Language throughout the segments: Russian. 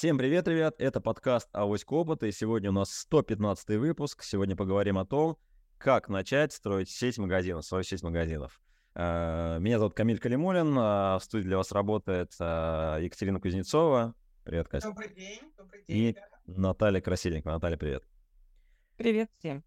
Всем привет, ребят! Это подкаст «Авоська опыта», и сегодня у нас 115 выпуск. Сегодня поговорим о том, как начать строить сеть магазинов, свою сеть магазинов. Э, меня зовут Камиль Калимулин, а в студии для вас работает э, Екатерина Кузнецова. Привет, Катя. Добрый день. Добрый день. И Наталья Красильникова. Наталья, привет. Привет всем.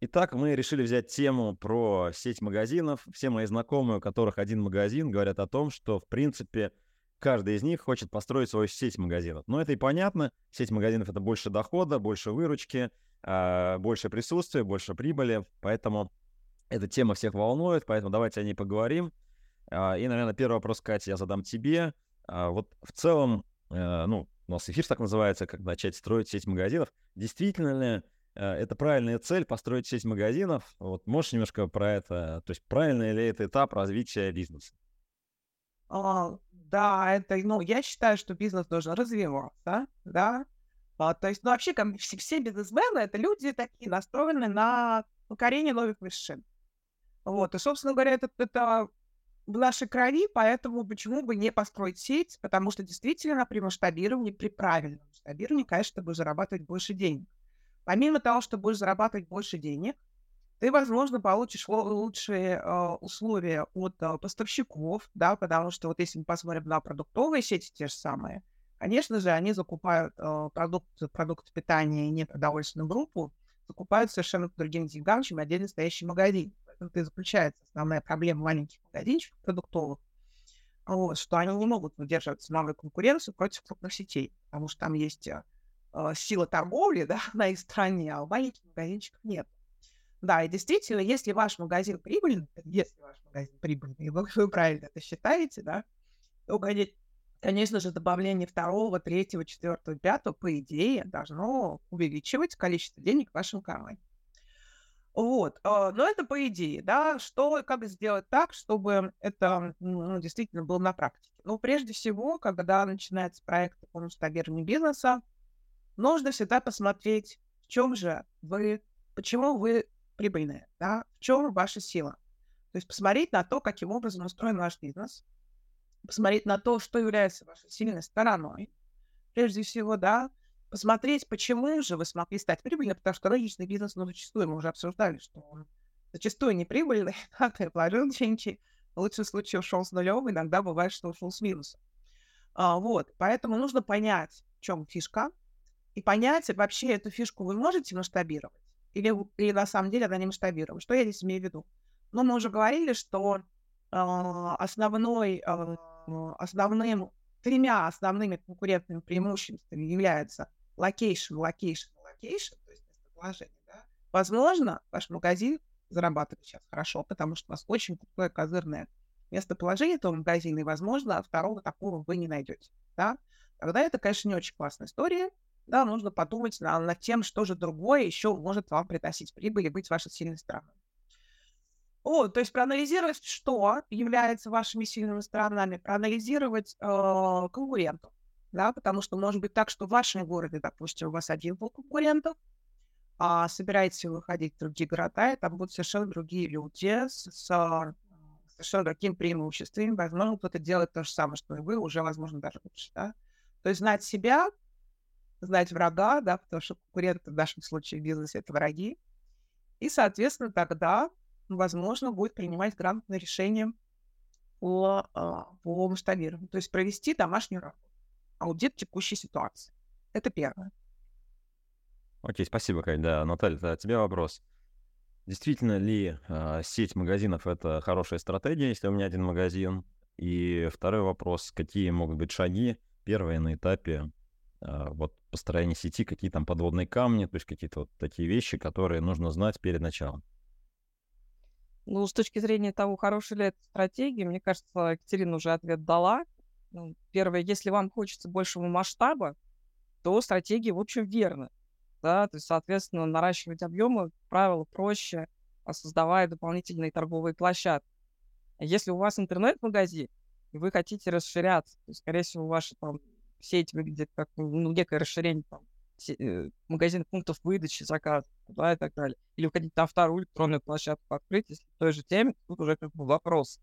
Итак, мы решили взять тему про сеть магазинов. Все мои знакомые, у которых один магазин, говорят о том, что, в принципе, каждый из них хочет построить свою сеть магазинов. Но это и понятно. Сеть магазинов — это больше дохода, больше выручки, а, больше присутствия, больше прибыли. Поэтому эта тема всех волнует, поэтому давайте о ней поговорим. А, и, наверное, первый вопрос, Катя, я задам тебе. А, вот в целом, э, ну, у нас эфир так называется, как начать строить сеть магазинов. Действительно ли э, это правильная цель построить сеть магазинов? Вот можешь немножко про это, то есть правильный ли это этап развития бизнеса? Да, это, ну, я считаю, что бизнес должен развиваться, да. А, то есть, ну, вообще, как, все, все бизнесмены — это люди такие, настроенные на покорение новых вершин. Вот, и, собственно говоря, это, это в нашей крови, поэтому почему бы не построить сеть, потому что действительно при масштабировании, при правильном масштабировании, конечно, ты будешь зарабатывать больше денег. Помимо того, что будешь зарабатывать больше денег, ты, возможно, получишь лучшие э, условия от э, поставщиков, да, потому что вот если мы посмотрим на продуктовые сети те же самые, конечно же, они закупают э, продукты, продукты питания и непродовольственную группу, закупают совершенно другим деньгам, чем отдельно настоящий магазин. Это и заключается основная проблема маленьких магазинчиков продуктовых, вот, что они не могут выдерживать ценовую конкуренцию против крупных сетей, потому что там есть э, сила торговли да, на их стороне, а у маленьких магазинчиков нет. Да, и действительно, если ваш магазин прибыльный, если ваш магазин прибыльный, вы, вы правильно это считаете, да, то, конечно же, добавление второго, третьего, четвертого, пятого, по идее, должно увеличивать количество денег в вашем кармане. Вот, а, но это по идее, да, что, как сделать так, чтобы это ну, действительно было на практике. Ну, прежде всего, когда начинается проект по масштабированию бизнеса, нужно всегда посмотреть, в чем же вы, почему вы прибыльные, да, в чем ваша сила. То есть посмотреть на то, каким образом устроен ваш бизнес, посмотреть на то, что является вашей сильной стороной, прежде всего, да, посмотреть, почему же вы смогли стать прибыльным, потому что рыночный бизнес, ну, зачастую мы уже обсуждали, что он зачастую неприбыльный, да, ты вложил деньги, в лучшем случае ушел с нулем, иногда бывает, что ушел с минусом. А, вот, поэтому нужно понять, в чем фишка, и понять, вообще эту фишку вы можете масштабировать, или, или на самом деле она не масштабируема. Что я здесь имею в виду? Ну, мы уже говорили, что э, основной, э, основным, тремя основными конкурентными преимуществами являются location, location, location, то есть местоположение. Да? Возможно, ваш магазин зарабатывает сейчас хорошо, потому что у вас очень крутое козырное местоположение этого магазина, и, возможно, второго такого вы не найдете. Да? Тогда это, конечно, не очень классная история, да, нужно подумать на, над тем, что же другое еще может вам приносить прибыль и быть вашей сильной стороной. Вот, то есть проанализировать, что является вашими сильными сторонами, проанализировать э, конкурентов, да, потому что может быть так, что в вашем городе, допустим, у вас один был конкурентов, а собираетесь выходить в другие города, и там будут совершенно другие люди с, с совершенно другим преимуществами. Возможно, кто-то делает то же самое, что и вы, уже, возможно, даже лучше, да. То есть знать себя, знать врага, да, потому что конкуренты в нашем случае в бизнесе — это враги. И, соответственно, тогда, возможно, будет принимать грамотное решение по, а, по масштабированию. То есть провести домашнюю работу, аудит текущей ситуации. Это первое. Окей, спасибо, Кать. Да, Наталья, да, тебе вопрос. Действительно ли э, сеть магазинов — это хорошая стратегия, если у меня один магазин? И второй вопрос, какие могут быть шаги первые на этапе э, вот построения сети, какие там подводные камни, то есть какие-то вот такие вещи, которые нужно знать перед началом. Ну, с точки зрения того, хорошая ли это стратегия, мне кажется, Екатерина уже ответ дала. Ну, первое, если вам хочется большего масштаба, то стратегия, в общем, верна. Да? То есть, соответственно, наращивать объемы, правило, проще, а создавая дополнительные торговые площадки. Если у вас интернет-магазин, и вы хотите расширяться, то, скорее всего, ваши там сеть выглядит как ну, некое расширение там, э, магазин пунктов выдачи заказов, да, и так далее. Или уходить на вторую электронную площадку открыть, если в той же теме, тут уже как бы вопрос.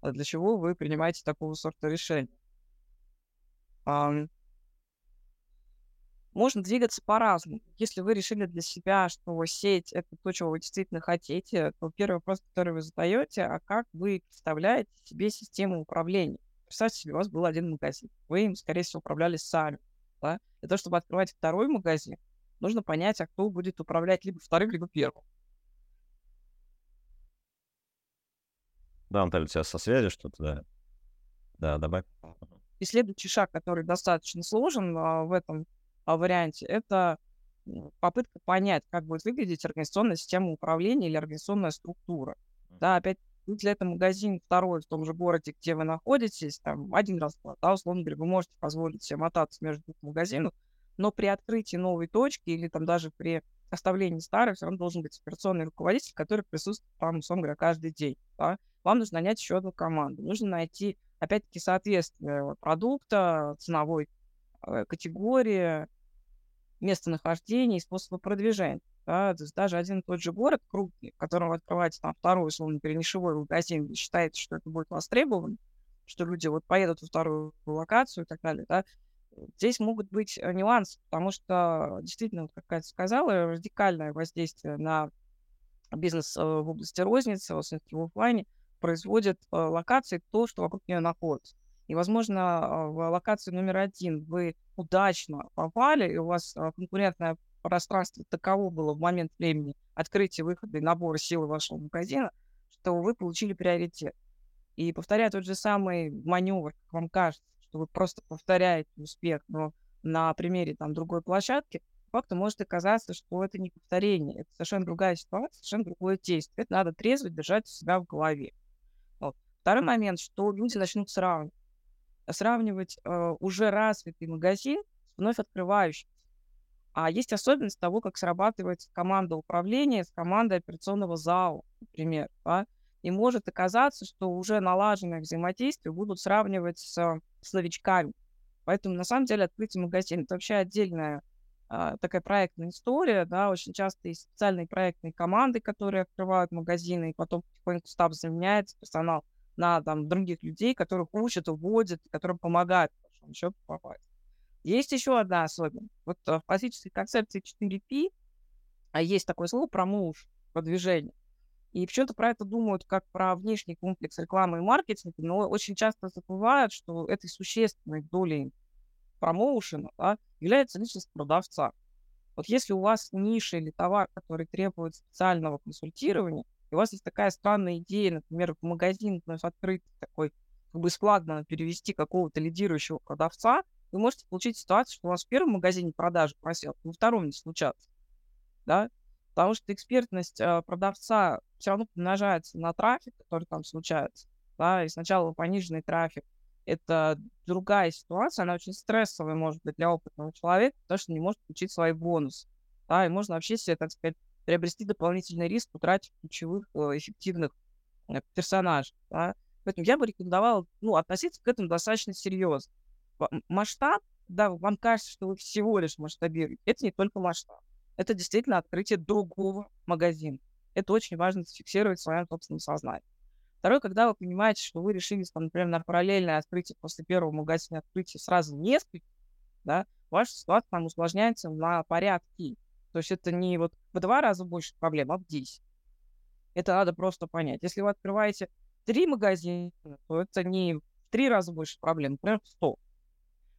А для чего вы принимаете такого сорта решения? А, можно двигаться по-разному. Если вы решили для себя, что сеть — это то, чего вы действительно хотите, то первый вопрос, который вы задаете, а как вы представляете себе систему управления? Представьте себе, у вас был один магазин. Вы им, скорее всего, управлялись сами. Да? Для того, чтобы открывать второй магазин, нужно понять, а кто будет управлять либо вторым, либо первым. Да, Наталья, у тебя со связи что-то, да? Да, добавь. И следующий шаг, который достаточно сложен а, в этом а, варианте, это попытка понять, как будет выглядеть организационная система управления или организационная структура. Да, опять если это магазин второй в том же городе, где вы находитесь, там один раз, да, условно говоря, вы можете позволить себе мотаться между двух магазинов, но при открытии новой точки или там даже при оставлении старой все равно должен быть операционный руководитель, который присутствует там, условно говоря, каждый день. Да? Вам нужно нанять еще одну команду. Нужно найти, опять-таки, соответствие продукта, ценовой э, категории, местонахождения и способа продвижения. Да, то есть даже один и тот же город крупный, в котором вы открываете там второй, условно говоря, нишевой магазин, вы считаете, что это будет востребовано, что люди вот поедут во вторую локацию и так далее, да, здесь могут быть э, нюансы, потому что действительно, вот как Катя сказала, радикальное воздействие на бизнес э, в области розницы, в основном в офлайне, производит э, локации то, что вокруг нее находится. И, возможно, в локацию номер один вы удачно попали, и у вас конкурентная пространство таково было в момент времени открытия, выхода и набора силы вашего магазина, что вы получили приоритет. И повторяя тот же самый маневр, как вам кажется, что вы просто повторяете успех, но на примере там другой площадки, факту может оказаться, что это не повторение, это совершенно другая ситуация, совершенно другое действие. Это надо трезво держать у себя в голове. Вот. Второй момент, что люди начнут сравнивать. Сравнивать э, уже развитый магазин с вновь открывающимся. А есть особенность того, как срабатывает команда управления с командой операционного зала, например. Да? И может оказаться, что уже налаженное взаимодействие будут сравнивать с, с новичками. Поэтому, на самом деле, открытие магазина – это вообще отдельная а, такая проектная история, да, очень часто есть специальные проектные команды, которые открывают магазины, и потом потихоньку став заменяется персонал на там, других людей, которых учат, уводят, которым помогают, еще попасть. Есть еще одна особенность. Вот э, в классической концепции 4P а есть такое слово промоушен, продвижение. И почему-то про это думают как про внешний комплекс рекламы и маркетинга, но очень часто забывают, что этой существенной долей промоушена да, является личность продавца. Вот если у вас ниша или товар, который требует специального консультирования, и у вас есть такая странная идея, например, в магазин вновь открыть такой, как бы складно перевести какого-то лидирующего продавца, вы можете получить ситуацию, что у вас в первом магазине продажи просел, во втором не случаться. Да? Потому что экспертность э, продавца все равно умножается на трафик, который там случается. Да? И сначала пониженный трафик. Это другая ситуация, она очень стрессовая может быть для опытного человека, потому что не может получить свои бонусы. Да? И можно вообще себе, так сказать, приобрести дополнительный риск, утратив ключевых э, эффективных э, персонажей. Да? Поэтому я бы рекомендовала ну, относиться к этому достаточно серьезно масштаб, да, вам кажется, что вы всего лишь масштабируете. Это не только масштаб. Это действительно открытие другого магазина. Это очень важно зафиксировать в своем собственном сознании. Второе, когда вы понимаете, что вы решили, там, например, на параллельное открытие после первого магазина открытия сразу несколько, да, ваша ситуация там усложняется на порядки. То есть это не вот в два раза больше проблем, а в 10. Это надо просто понять. Если вы открываете три магазина, то это не в три раза больше проблем, например, 100.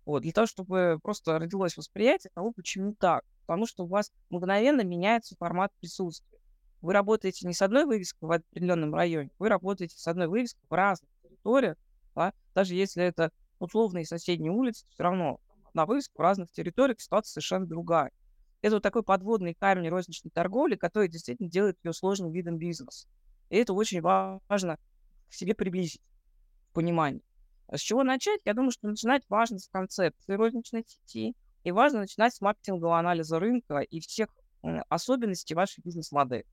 Вот, для того, чтобы просто родилось восприятие того, почему так. Потому что у вас мгновенно меняется формат присутствия. Вы работаете не с одной вывеской в определенном районе, вы работаете с одной вывеской в разных территориях, да? даже если это условные соседние улицы, все равно на вывеске в разных территориях ситуация совершенно другая. Это вот такой подводный камень розничной торговли, который действительно делает ее сложным видом бизнеса. И это очень важно к себе приблизить в понимании. А с чего начать? Я думаю, что начинать важно с концепции розничной сети, и важно начинать с маркетингового анализа рынка и всех особенностей вашей бизнес-модели.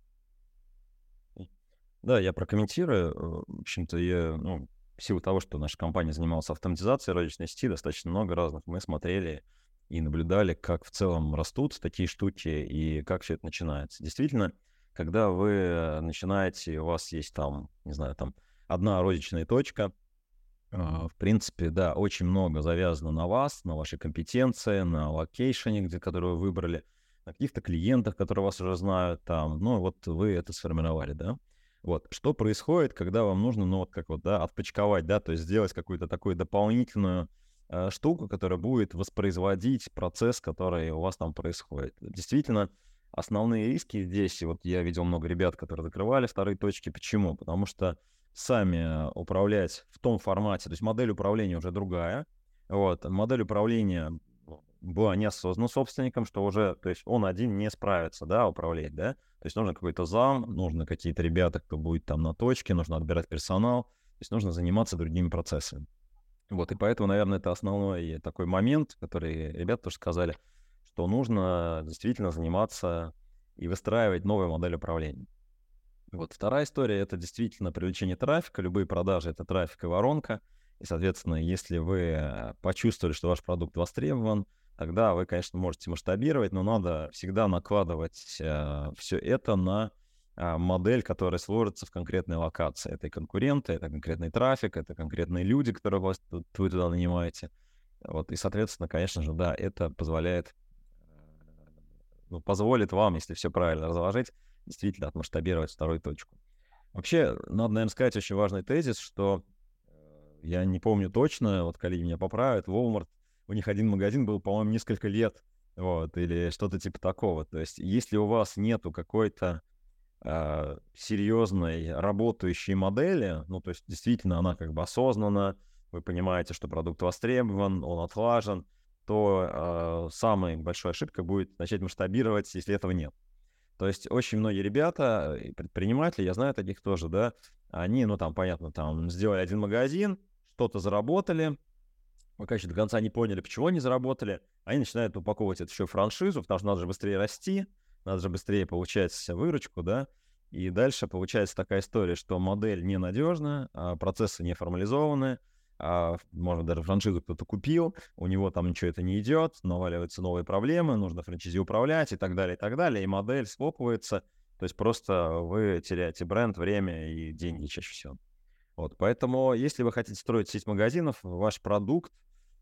Да, я прокомментирую. Э, в общем-то, я, ну, в силу того, что наша компания занималась автоматизацией розничной сети, достаточно много разных, мы смотрели и наблюдали, как в целом растут такие штуки и как все это начинается. Действительно, когда вы начинаете, у вас есть там, не знаю, там одна розничная точка, в принципе, да, очень много завязано на вас, на вашей компетенции, на location е, где, который вы выбрали, на каких-то клиентах, которые вас уже знают там. Ну, вот вы это сформировали, да? Вот. Что происходит, когда вам нужно, ну, вот как вот, да, отпочковать, да, то есть сделать какую-то такую дополнительную э, штуку, которая будет воспроизводить процесс, который у вас там происходит. Действительно, основные риски здесь, вот я видел много ребят, которые закрывали вторые точки. Почему? Потому что сами управлять в том формате, то есть модель управления уже другая. Вот, модель управления была неосознанно собственником, что уже, то есть он один не справится, да, управлять, да. То есть нужно какой-то зам, нужно какие-то ребята, кто будет там на точке, нужно отбирать персонал, то есть нужно заниматься другими процессами. Вот, и поэтому, наверное, это основной такой момент, который ребята тоже сказали, что нужно действительно заниматься и выстраивать новую модель управления. Вот вторая история — это действительно привлечение трафика. Любые продажи — это трафик и воронка. И, соответственно, если вы э, почувствовали, что ваш продукт востребован, тогда вы, конечно, можете масштабировать, но надо всегда накладывать э, все это на э, модель, которая сложится в конкретной локации. Это и конкуренты, это конкретный трафик, это конкретные люди, которые вас, вы туда нанимаете. Вот, и, соответственно, конечно же, да, это позволяет, э, ну, позволит вам, если все правильно разложить, действительно отмасштабировать вторую точку. Вообще, надо, наверное, сказать очень важный тезис, что э, я не помню точно, вот коллеги меня поправят, Walmart, у них один магазин был, по-моему, несколько лет, вот, или что-то типа такого. То есть, если у вас нету какой-то э, серьезной работающей модели, ну, то есть, действительно, она как бы осознанна, вы понимаете, что продукт востребован, он отлажен, то э, самой большой ошибкой будет начать масштабировать, если этого нет. То есть очень многие ребята, предприниматели, я знаю таких тоже, да, они, ну там, понятно, там сделали один магазин, что-то заработали, пока еще до конца не поняли, почему они заработали, они начинают упаковывать это еще в франшизу, потому что надо же быстрее расти, надо же быстрее получать выручку, да, и дальше получается такая история, что модель ненадежна, а процессы не формализованы, а, может, даже франшизу кто-то купил, у него там ничего это не идет, наваливаются новые проблемы, нужно франчизи управлять и так далее, и так далее, и модель схлопывается, то есть просто вы теряете бренд, время и деньги чаще всего. Вот, поэтому, если вы хотите строить сеть магазинов, ваш продукт,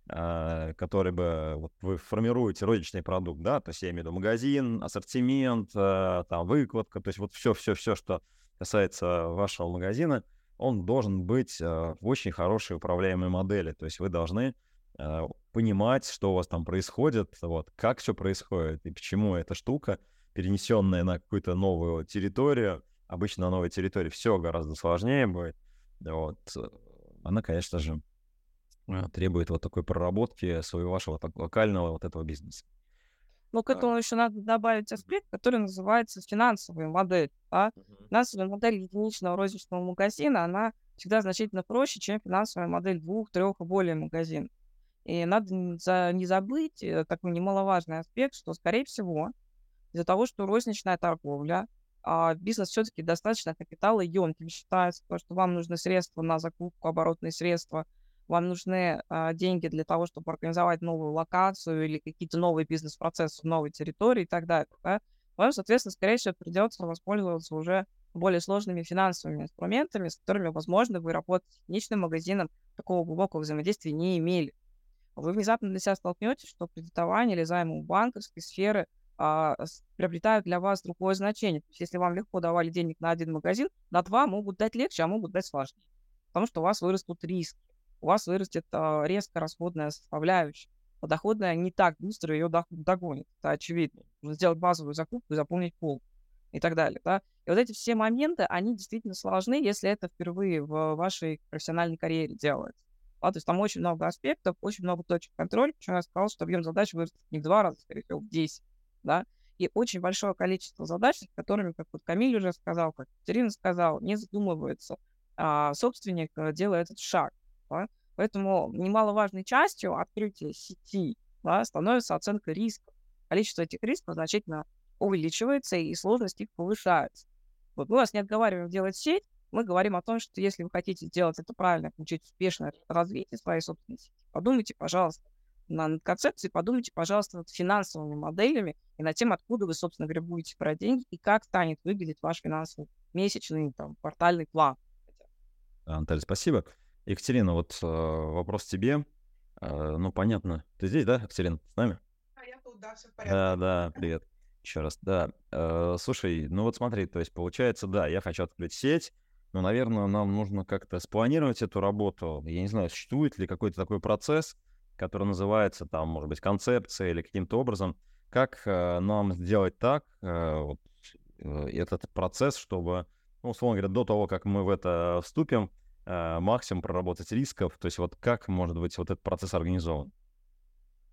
э, который бы, вот вы формируете розничный продукт, да, то есть я имею в виду магазин, ассортимент, э, там, выкладка, то есть вот все-все-все, что касается вашего магазина, он должен быть э, в очень хорошей управляемой модели. То есть вы должны э, понимать, что у вас там происходит, вот, как все происходит и почему эта штука, перенесенная на какую-то новую территорию, обычно на новой территории все гораздо сложнее будет, вот, она, конечно же, э, требует вот такой проработки своего вашего так, локального вот этого бизнеса. Но к этому еще надо добавить аспект, который называется финансовая модель. Да? Финансовая модель единичного розничного магазина, она всегда значительно проще, чем финансовая модель двух, трех и более магазинов. И надо не забыть э, такой немаловажный аспект, что, скорее всего, из-за того, что розничная торговля, а бизнес все-таки достаточно капитала емким считается, потому что вам нужны средства на закупку, оборотные средства – вам нужны а, деньги для того, чтобы организовать новую локацию или какие-то новые бизнес-процессы в новой территории и так далее, да, вам, соответственно, скорее всего, придется воспользоваться уже более сложными финансовыми инструментами, с которыми, возможно, вы работать с единичным магазином такого глубокого взаимодействия не имели. Вы внезапно для себя столкнетесь, что кредитование или займы у банковской сферы а, приобретают для вас другое значение. То есть, если вам легко давали денег на один магазин, на два могут дать легче, а могут дать сложнее. Потому что у вас вырастут риски у вас вырастет а, резко расходная составляющая. А доходная не так быстро ее догонит. Это очевидно. Нужно сделать базовую закупку и заполнить пол и так далее. Да? И вот эти все моменты, они действительно сложны, если это впервые в вашей профессиональной карьере делается. Да? То есть там очень много аспектов, очень много точек контроля. Почему я сказал, что объем задач вырастет не в два раза, скорее всего, в 10. Да? И очень большое количество задач, с которыми, как вот Камиль уже сказал, как Екатерина сказала, не задумывается. А собственник э, делает этот шаг. Да? Поэтому немаловажной частью открытия сети да, становится оценка рисков. Количество этих рисков значительно увеличивается, и сложность их повышается. Вот мы вас не отговариваем делать сеть, мы говорим о том, что если вы хотите сделать это правильно, получить успешное развитие своей собственной сети, подумайте, пожалуйста, над концепцией, подумайте, пожалуйста, над финансовыми моделями и над тем, откуда вы, собственно говоря, будете брать деньги и как станет выглядеть ваш финансовый месячный, там, квартальный план. Анталь, спасибо. Екатерина, вот э, вопрос тебе. Э, ну, понятно. Ты здесь, да, Екатерина, с нами? А я тут, да, все в порядке. Да, да, привет. Еще раз, да. Э, слушай, ну вот смотри, то есть получается, да, я хочу открыть сеть, но, наверное, нам нужно как-то спланировать эту работу. Я не знаю, существует ли какой-то такой процесс, который называется там, может быть, концепция или каким-то образом, как э, нам сделать так, э, вот, э, этот процесс, чтобы, ну, условно говоря, до того, как мы в это вступим, максимум проработать рисков, то есть вот как может быть вот этот процесс организован?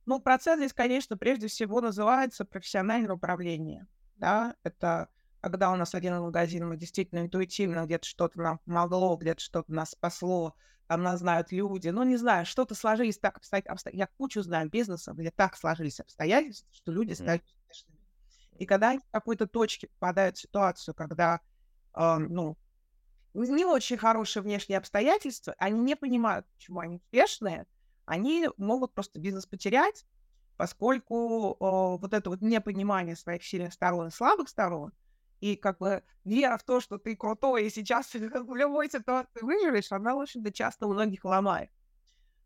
Ну, процесс здесь, конечно, прежде всего называется профессиональное управление. Да, это когда у нас один магазин, мы действительно интуитивно где-то что-то нам помогло, где-то что-то нас спасло, там нас знают люди, ну, не знаю, что-то сложились так обстоятельства. Я кучу знаю бизнесов, где так сложились обстоятельства, что люди стали успешными. И когда они в какой-то точке попадают в ситуацию, когда, э, ну, не очень хорошие внешние обстоятельства, они не понимают, почему они успешные, они могут просто бизнес потерять, поскольку о, вот это вот непонимание своих сильных сторон и слабых сторон, и как бы вера в то, что ты крутой, и сейчас в любой ситуации выживешь, она очень часто многих ломает.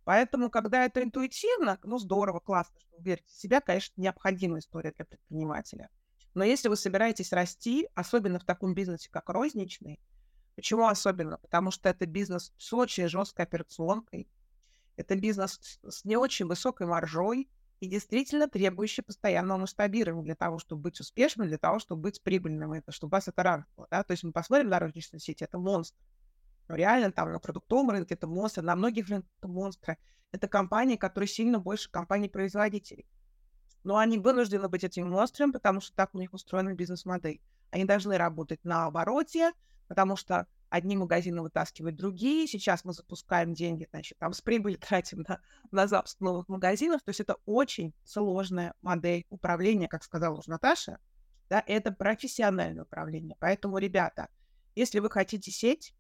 Поэтому, когда это интуитивно, ну, здорово, классно, что вы верите в себя, конечно, необходимая история для предпринимателя. Но если вы собираетесь расти, особенно в таком бизнесе, как розничный, почему особенно? Потому что это бизнес с очень жесткой операционкой, это бизнес с не очень высокой маржой и действительно требующий постоянного масштабирования для того, чтобы быть успешным, для того, чтобы быть прибыльным, это, чтобы вас это радовало. Да? То есть мы посмотрим на розничную сеть, это монстр. Но реально там на продуктовом рынке это монстр, на многих рынках это монстры. Это компании, которые сильно больше компаний-производителей. Но они вынуждены быть этими монстрами, потому что так у них устроена бизнес-модель. Они должны работать на обороте, потому что одни магазины вытаскивают другие. Сейчас мы запускаем деньги, значит, там с прибыли тратим на, на запуск новых магазинов. То есть это очень сложная модель управления, как сказала уже Наташа. Да, это профессиональное управление. Поэтому, ребята, если вы хотите сеть,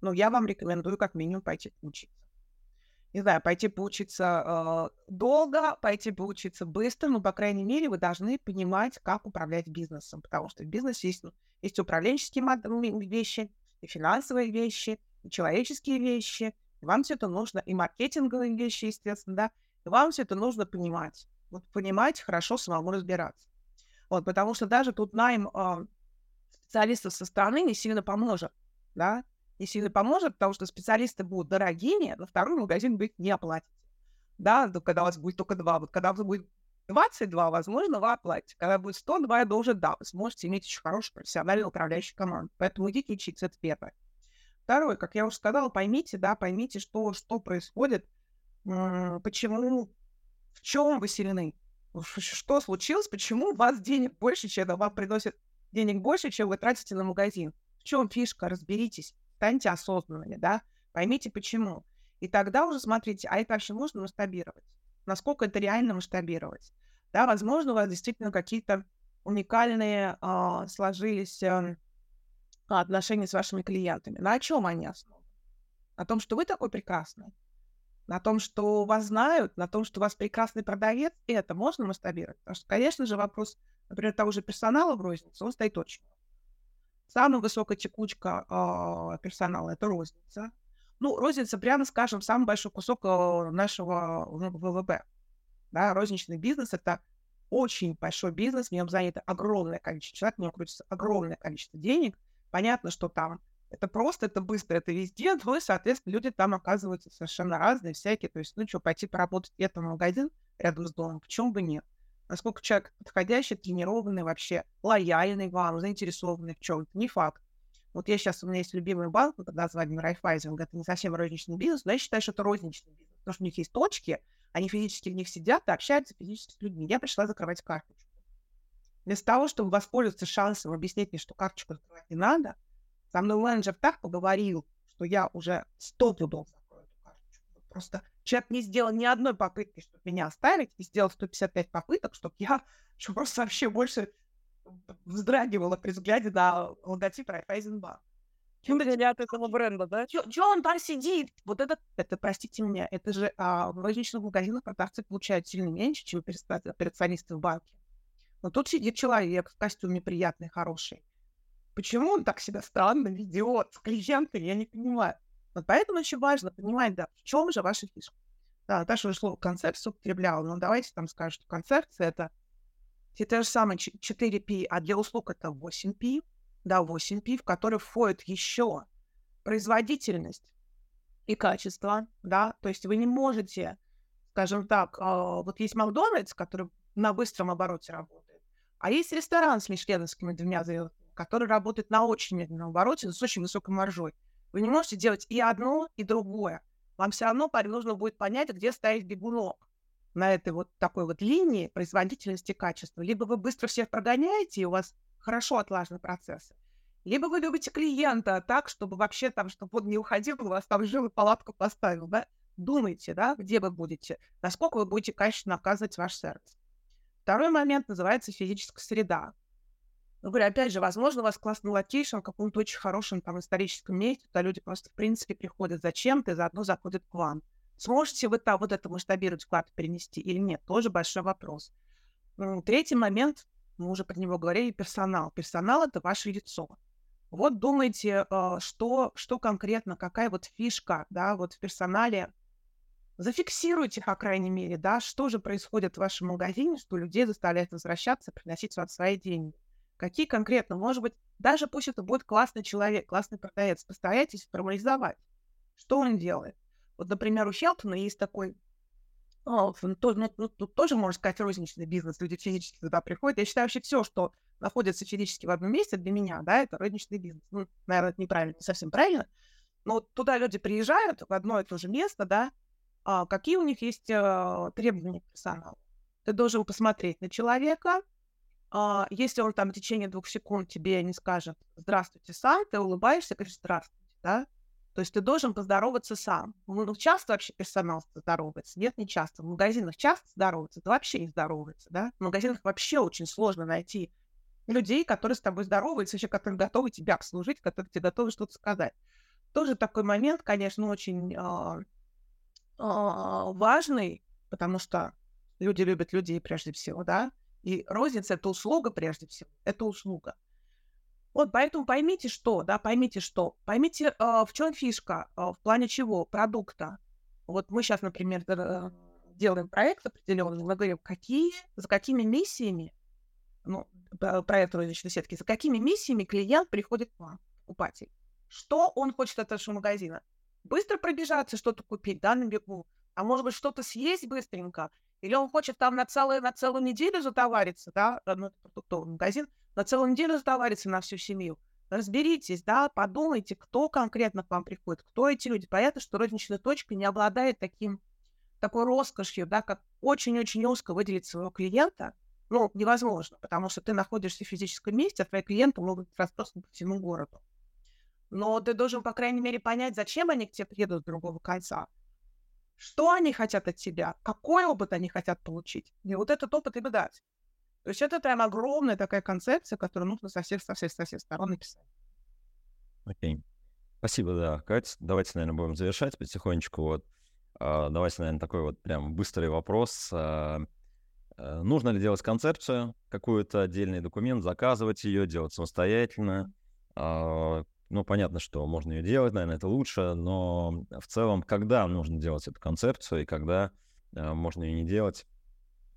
ну, я вам рекомендую как минимум пойти поучиться. Не знаю, пойти поучиться э, долго, пойти поучиться быстро, но, по крайней мере, вы должны понимать, как управлять бизнесом, потому что в бизнесе есть, ну, есть управленческие вещи, и финансовые вещи, и человеческие вещи. И вам все это нужно, и маркетинговые вещи, естественно, да. И вам все это нужно понимать. Вот понимать, хорошо самому разбираться. Вот, потому что даже тут найм э, специалистов со стороны не сильно поможет, да, не сильно поможет, потому что специалисты будут дорогими, но второй магазин будет не оплатить. Да, когда у вас будет только два. Вот когда у вас будет 22, возможно, вы оплатите. Когда будет 102, это уже да, вы сможете иметь очень хорошую профессиональную управляющую команду. Поэтому идите учиться, это первое. Второе, как я уже сказала, поймите, да, поймите, что, что происходит, почему, в чем вы сильны, что случилось, почему у вас денег больше, чем вам приносит денег больше, чем вы тратите на магазин. В чем фишка, разберитесь, станьте осознанными, да, поймите почему. И тогда уже смотрите, а это вообще можно масштабировать? насколько это реально масштабировать. Да, возможно, у вас действительно какие-то уникальные а, сложились а, отношения с вашими клиентами. На чем они основаны? На том, что вы такой прекрасный, на том, что вас знают, на том, что у вас прекрасный продавец, и это можно масштабировать. Потому что, конечно же, вопрос, например, того же персонала в рознице, он стоит очень. Самая высокая текучка э, персонала – это розница. Ну, розница, прямо скажем, самый большой кусок э, нашего ВВП. Да, розничный бизнес — это очень большой бизнес, в нем занято огромное количество человек, в нем крутится огромное количество денег. Понятно, что там это просто, это быстро, это везде, ну и, соответственно, люди там оказываются совершенно разные, всякие. То есть, ну что, пойти поработать где-то в магазин рядом с домом, почему бы нет? Насколько человек подходящий, тренированный вообще, лояльный вам, заинтересованный в чем-то, не факт. Вот я сейчас, у меня есть любимый банк под названием Райфайзинг, это не совсем розничный бизнес, но я считаю, что это розничный бизнес, потому что у них есть точки, они физически в них сидят и общаются физически с людьми. Я пришла закрывать карточку. Вместо того, чтобы воспользоваться шансом объяснить мне, что карточку закрывать не надо, со мной менеджер так поговорил, что я уже сто пудов закрою эту карточку. Просто человек не сделал ни одной попытки, чтобы меня оставить, и сделал 155 попыток, чтобы я чтобы просто вообще больше вздрагивала при взгляде на логотип Райфайзенбанк. Чем не от этого бренда, да? Чё он там сидит? Вот это, это, простите меня, это же а, в розничных магазинах продавцы получают сильно меньше, чем операционисты в банке. Но тут сидит человек в костюме приятный, хороший. Почему он так себя странно ведет с клиентами, я не понимаю. Вот поэтому очень важно понимать, да, в чем же ваша фишка. Да, Наташа уже слово концепцию употребляла, но давайте там скажем, что концепция — это те, те же самые 4P, а для услуг это 8P, да, 8P, в который входит еще производительность и качество, да, то есть вы не можете, скажем так, а, вот есть Макдональдс, который на быстром обороте работает, а есть ресторан с мишленовскими двумя звездами, который работает на очень медленном обороте, с очень высокой маржой. Вы не можете делать и одно, и другое. Вам все равно нужно будет понять, где стоит бегунок на этой вот такой вот линии производительности качества. Либо вы быстро всех прогоняете, и у вас хорошо отлажены процессы, либо вы любите клиента так, чтобы вообще там, чтобы он не уходил, у вас там жил и палатку поставил, да? Думайте, да, где вы будете, насколько вы будете качественно оказывать ваш сервис. Второй момент называется физическая среда. Ну, говорю, опять же, возможно, у вас классный location в каком-то очень хорошем там историческом месте, куда люди просто, в принципе, приходят зачем-то и заодно заходят к вам. Сможете вы там вот это масштабировать, вклад перенести или нет, тоже большой вопрос. Третий момент, мы уже про него говорили, персонал. Персонал — это ваше лицо. Вот думайте, а, что, что конкретно, какая вот фишка, да, вот в персонале. Зафиксируйте, по крайней мере, да, что же происходит в вашем магазине, что людей заставляет возвращаться, приносить вам свои деньги. Какие конкретно, может быть, даже пусть это будет классный человек, классный продавец, постарайтесь формализовать, что он делает. Вот, например, у Хелтона есть такой ну, то, ну, ну, тут тоже, можно сказать, розничный бизнес, люди физически туда приходят. Я считаю, вообще все, что находится физически в одном месте, для меня, да, это розничный бизнес. Ну, наверное, это неправильно, не совсем правильно. Но туда люди приезжают в одно и то же место, да, а какие у них есть а, требования к персоналу. Ты должен посмотреть на человека, а, если он там в течение двух секунд тебе не скажет «здравствуйте, сам», ты улыбаешься, говоришь «здравствуйте», да, то есть ты должен поздороваться сам. Ну, часто вообще персонал здоровается? Нет, не часто. В магазинах часто здороваются? Да вообще не здороваются, да? В магазинах вообще очень сложно найти людей, которые с тобой здороваются, вообще, которые готовы тебя обслужить, которые тебе готовы что-то сказать. Тоже такой момент, конечно, очень э, э, важный, потому что люди любят людей прежде всего, да? И розница — это услуга прежде всего, это услуга. Вот, поэтому поймите, что, да, поймите, что. Поймите, э, в чем фишка, э, в плане чего, продукта. Вот мы сейчас, например, э, делаем проект определенный, мы говорим, какие, за какими миссиями, ну, проект розничной сетки, за какими миссиями клиент приходит к вам, покупатель. Что он хочет от вашего магазина? Быстро пробежаться, что-то купить, да, на бегу. А может быть, что-то съесть быстренько. Или он хочет там на целую, на целую неделю затовариться, да, ну, продуктовый магазин, на целую неделю сдавариться на всю семью. Разберитесь, да, подумайте, кто конкретно к вам приходит, кто эти люди. Понятно, что розничная точка не обладает таким, такой роскошью, да, как очень-очень узко выделить своего клиента, ну, невозможно, потому что ты находишься в физическом месте, а твои клиенты могут быть разбросаны по всему городу. Но ты должен, по крайней мере, понять, зачем они к тебе приедут с другого конца. Что они хотят от тебя, какой опыт они хотят получить. И вот этот опыт им дать. То есть это прям огромная такая концепция, которую нужно со всех, со всех, со всех сторон написать. Окей. Okay. Спасибо, да, Кать. Давайте, наверное, будем завершать потихонечку. Вот. Uh, давайте, наверное, такой вот прям быстрый вопрос. Uh, uh, нужно ли делать концепцию, какой-то отдельный документ, заказывать ее, делать самостоятельно? Ну, понятно, что можно ее делать, наверное, это лучше, но в целом, когда нужно делать эту концепцию и когда можно ее не делать?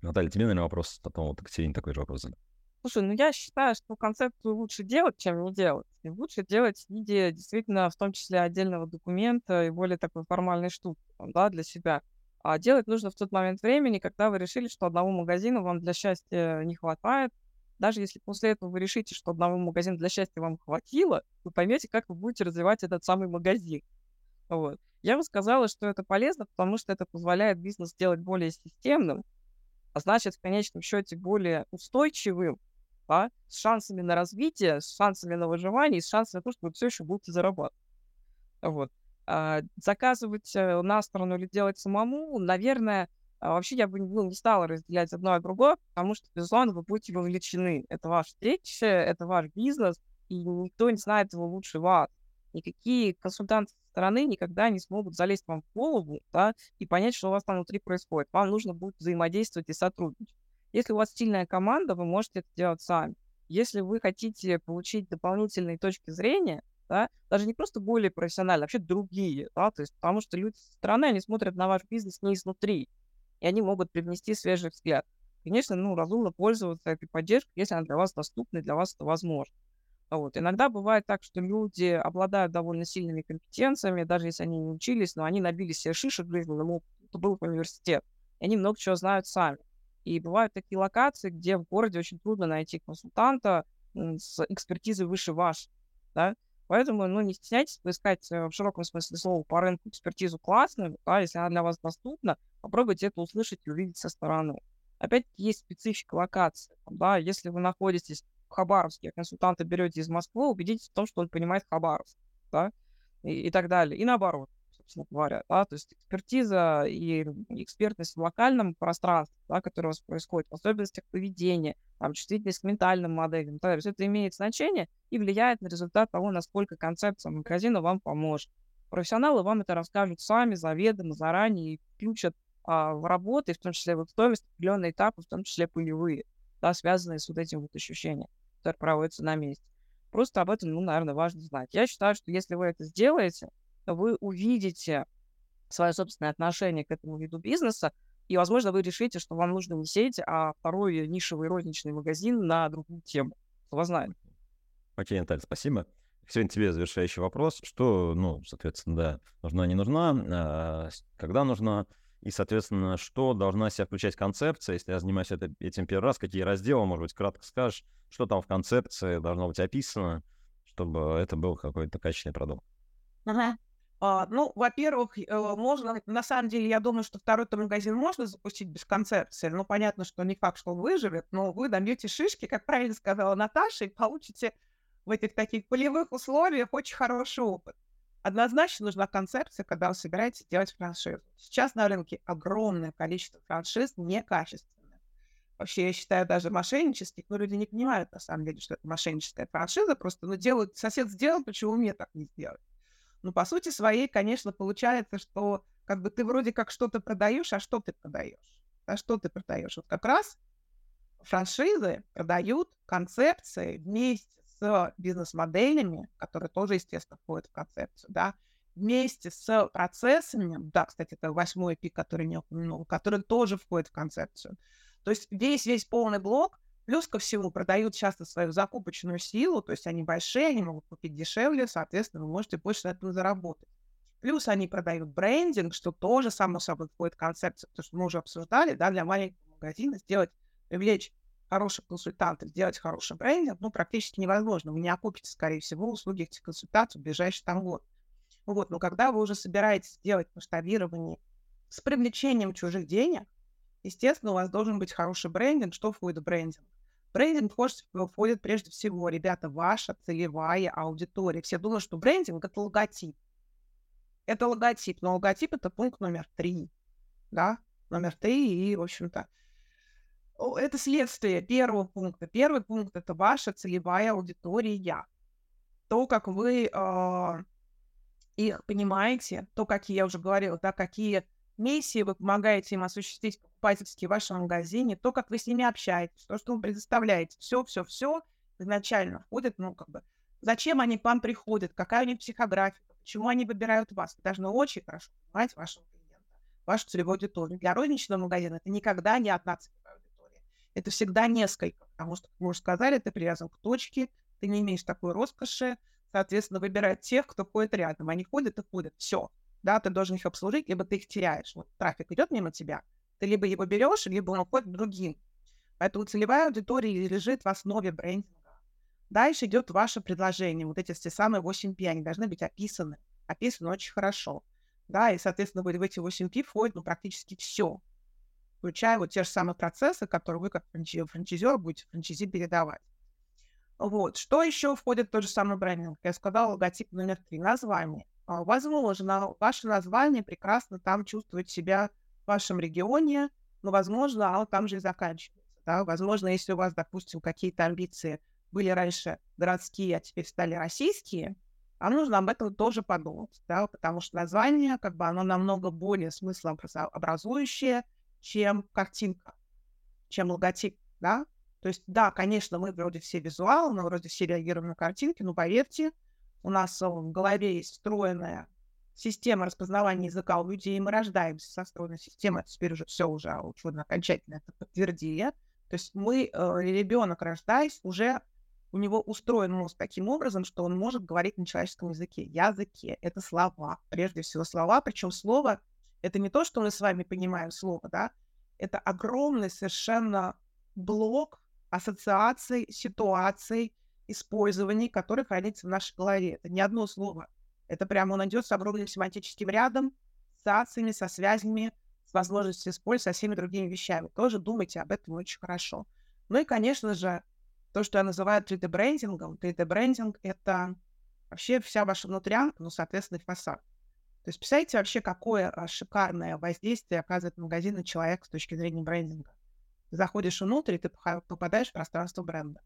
Наталья, тебе, наверное, вопрос, потом вот Екатерине такой же вопрос задам. Слушай, ну я считаю, что концепцию лучше делать, чем не делать. И лучше делать в виде действительно, в том числе отдельного документа и более такой формальной штуки да, для себя. А делать нужно в тот момент времени, когда вы решили, что одного магазина вам для счастья не хватает. Даже если после этого вы решите, что одного магазина для счастья вам хватило, вы поймете, как вы будете развивать этот самый магазин. Вот. Я бы сказала, что это полезно, потому что это позволяет бизнес сделать более системным, а значит, в конечном счете более устойчивым, да, с шансами на развитие, с шансами на выживание и с шансами на то, что вы все еще будете зарабатывать. Вот. А, заказывать э, на сторону или делать самому, наверное, а, вообще я бы ну, не стала разделять одно от другого, потому что, безусловно, вы будете вовлечены. Это ваш встреча, это ваш бизнес, и никто не знает его лучше вас. Никакие консультанты стороны никогда не смогут залезть вам в голову да, и понять, что у вас там внутри происходит. Вам нужно будет взаимодействовать и сотрудничать. Если у вас сильная команда, вы можете это делать сами. Если вы хотите получить дополнительные точки зрения, да, даже не просто более профессиональные, а вообще другие, да, то есть потому что люди со стороны, они смотрят на ваш бизнес не изнутри, и они могут привнести свежий взгляд. Конечно, ну, разумно пользоваться этой поддержкой, если она для вас доступна и для вас это возможно. Вот. Иногда бывает так, что люди обладают довольно сильными компетенциями, даже если они не учились, но они набили себе шишек жизненным опытом, это был университет, и они много чего знают сами. И бывают такие локации, где в городе очень трудно найти консультанта с экспертизой выше ваш, да, Поэтому, ну, не стесняйтесь поискать э, в широком смысле слова по рынку экспертизу классную, да, если она для вас доступна, попробуйте это услышать и увидеть со стороны. Опять есть специфика локации. Да, если вы находитесь в Хабаровске, а консультанта берете из Москвы, убедитесь в том, что он понимает Хабаровск, да, и, и так далее. И наоборот собственно говоря, да, то есть экспертиза и экспертность в локальном пространстве, да, которое у вас происходит, в особенностях поведения, там, чувствительность к ментальным моделям, то есть это имеет значение и влияет на результат того, насколько концепция магазина вам поможет. Профессионалы вам это расскажут сами, заведомо, заранее, и включат а, в работы, в том числе в стоимость определенные этапы, в том числе полевые, да, связанные с вот этим вот ощущением, которое проводится на месте. Просто об этом, ну, наверное, важно знать. Я считаю, что если вы это сделаете, вы увидите свое собственное отношение к этому виду бизнеса, и, возможно, вы решите, что вам нужно не сеть, а второй нишевый розничный магазин на другую тему. Кто знает. Окей, Наталья, спасибо. Сегодня тебе завершающий вопрос. Что, ну, соответственно, да, нужна, не нужна, а, когда нужна, и, соответственно, что должна себя включать концепция, если я занимаюсь это, этим первый раз, какие разделы, может быть, кратко скажешь, что там в концепции должно быть описано, чтобы это был какой-то качественный продукт. Ага. А, ну, во-первых, э, можно, на самом деле, я думаю, что второй-то магазин можно запустить без концепции. Ну, понятно, что не факт, что он выживет, но вы добьете шишки, как правильно сказала Наташа, и получите в этих таких полевых условиях очень хороший опыт. Однозначно нужна концепция, когда вы собираетесь делать франшизу. Сейчас на рынке огромное количество франшиз некачественных. Вообще, я считаю, даже мошеннических, но люди не понимают, на самом деле, что это мошенническая франшиза, просто ну, делают, сосед сделал, почему мне так не сделать? Ну, по сути своей, конечно, получается, что как бы ты вроде как что-то продаешь, а что ты продаешь? А что ты продаешь? Вот как раз франшизы продают концепции вместе с бизнес-моделями, которые тоже, естественно, входят в концепцию, да, вместе с процессами, да, кстати, это восьмой пик, который не упомянул, который тоже входит в концепцию. То есть весь-весь полный блок Плюс ко всему продают часто свою закупочную силу, то есть они большие, они могут купить дешевле, соответственно, вы можете больше на этом заработать. Плюс они продают брендинг, что тоже, само собой, входит в концепцию, потому что мы уже обсуждали, да, для маленького магазина сделать, привлечь хороших консультантов, сделать хороший брендинг, ну, практически невозможно. Вы не окупите, скорее всего, услуги этих консультаций в ближайший там год. Вот, но когда вы уже собираетесь сделать масштабирование с привлечением чужих денег, естественно, у вас должен быть хороший брендинг. Что входит в брендинг? брендинг входит прежде всего, ребята, ваша целевая аудитория. Все думают, что брендинг — это логотип. Это логотип, но логотип — это пункт номер три, да, номер три, и, в общем-то, это следствие первого пункта. Первый пункт — это ваша целевая аудитория. То, как вы э, их понимаете, то, какие, я уже говорила, да, какие миссии вы помогаете им осуществить покупательски в вашем магазине, то, как вы с ними общаетесь, то, что вы предоставляете, все-все-все изначально входит, ну, как бы, зачем они к вам приходят, какая у них психография, почему они выбирают вас. Вы должны очень хорошо понимать вашего клиента, вашу целевую аудиторию. Для розничного магазина это никогда не одна аудитория. Это всегда несколько, потому что, как мы уже сказали, ты привязан к точке, ты не имеешь такой роскоши, соответственно, выбирать тех, кто ходит рядом. Они ходят и ходят, все. Да, ты должен их обслужить, либо ты их теряешь. Вот трафик идет мимо тебя, ты либо его берешь, либо он уходит другим. Поэтому целевая аудитория лежит в основе брендинга. Дальше идет ваше предложение. Вот эти все самые 8 P, они должны быть описаны. Описаны очень хорошо. Да, и, соответственно, в эти 8 P входит ну, практически все, включая вот те же самые процессы, которые вы как франчайзер будете франчайзи передавать. Вот. Что еще входит в тот же самый брендинг? Я сказала, логотип номер три. Название. А, возможно, ваше название прекрасно там чувствует себя в вашем регионе, но, возможно, оно там же и заканчивается. Да? Возможно, если у вас, допустим, какие-то амбиции были раньше городские, а теперь стали российские, а нужно об этом тоже подумать, да, потому что название, как бы, оно намного более смыслообразующее, чем картинка, чем логотип, да. То есть, да, конечно, мы вроде все визуалы, мы вроде все реагируем на картинки, но поверьте, у нас в голове есть встроенная система распознавания языка у людей, мы рождаемся со встроенной системой, теперь уже все уже ученые окончательно это подтвердили. То есть мы, э, ребенок рождаясь, уже у него устроен мозг таким образом, что он может говорить на человеческом языке. Языке — это слова, прежде всего слова, причем слово — это не то, что мы с вами понимаем слово, да, это огромный совершенно блок ассоциаций, ситуаций, использований, которые хранится в нашей голове. Это не одно слово. Это прямо он идет с огромным семантическим рядом, с ассоциациями, со связями, с возможностью использовать со всеми другими вещами. Тоже думайте об этом очень хорошо. Ну и, конечно же, то, что я называю 3D-брендингом. 3D-брендинг — это вообще вся ваша внутрянка, ну, соответственно, фасад. То есть представляете вообще, какое а, шикарное воздействие оказывает магазин на человека с точки зрения брендинга. Ты заходишь внутрь, и ты попадаешь в пространство бренда.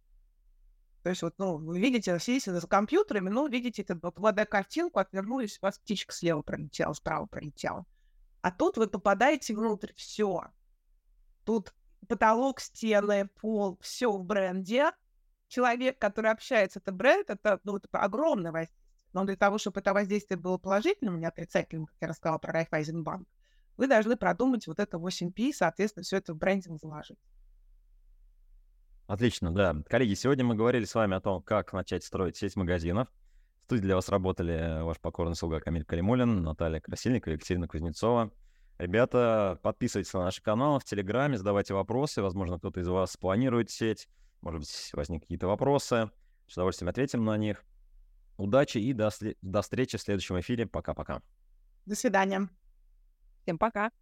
То есть вот, ну, вы видите, сидите за компьютерами, ну, видите эту вот 2D-картинку, отвернулись, у вас птичка слева пролетела, справа пролетела. А тут вы попадаете внутрь, все. Тут потолок, стены, пол, все в бренде. Человек, который общается, это бренд, это, ну, это огромное воздействие. Но для того, чтобы это воздействие было положительным, не отрицательным, как я рассказала про Райфайзенбанк, вы должны продумать вот это 8P, соответственно, все это в брендинг заложить. Отлично, да. Коллеги, сегодня мы говорили с вами о том, как начать строить сеть магазинов. В студии для вас работали ваш покорный слуга Камиль Калимулин, Наталья Красильникова, Екатерина Кузнецова. Ребята, подписывайтесь на наш канал в Телеграме, задавайте вопросы. Возможно, кто-то из вас планирует сеть. Может быть, возникнут какие-то вопросы. С удовольствием ответим на них. Удачи и до, до встречи в следующем эфире. Пока-пока. До свидания. Всем пока.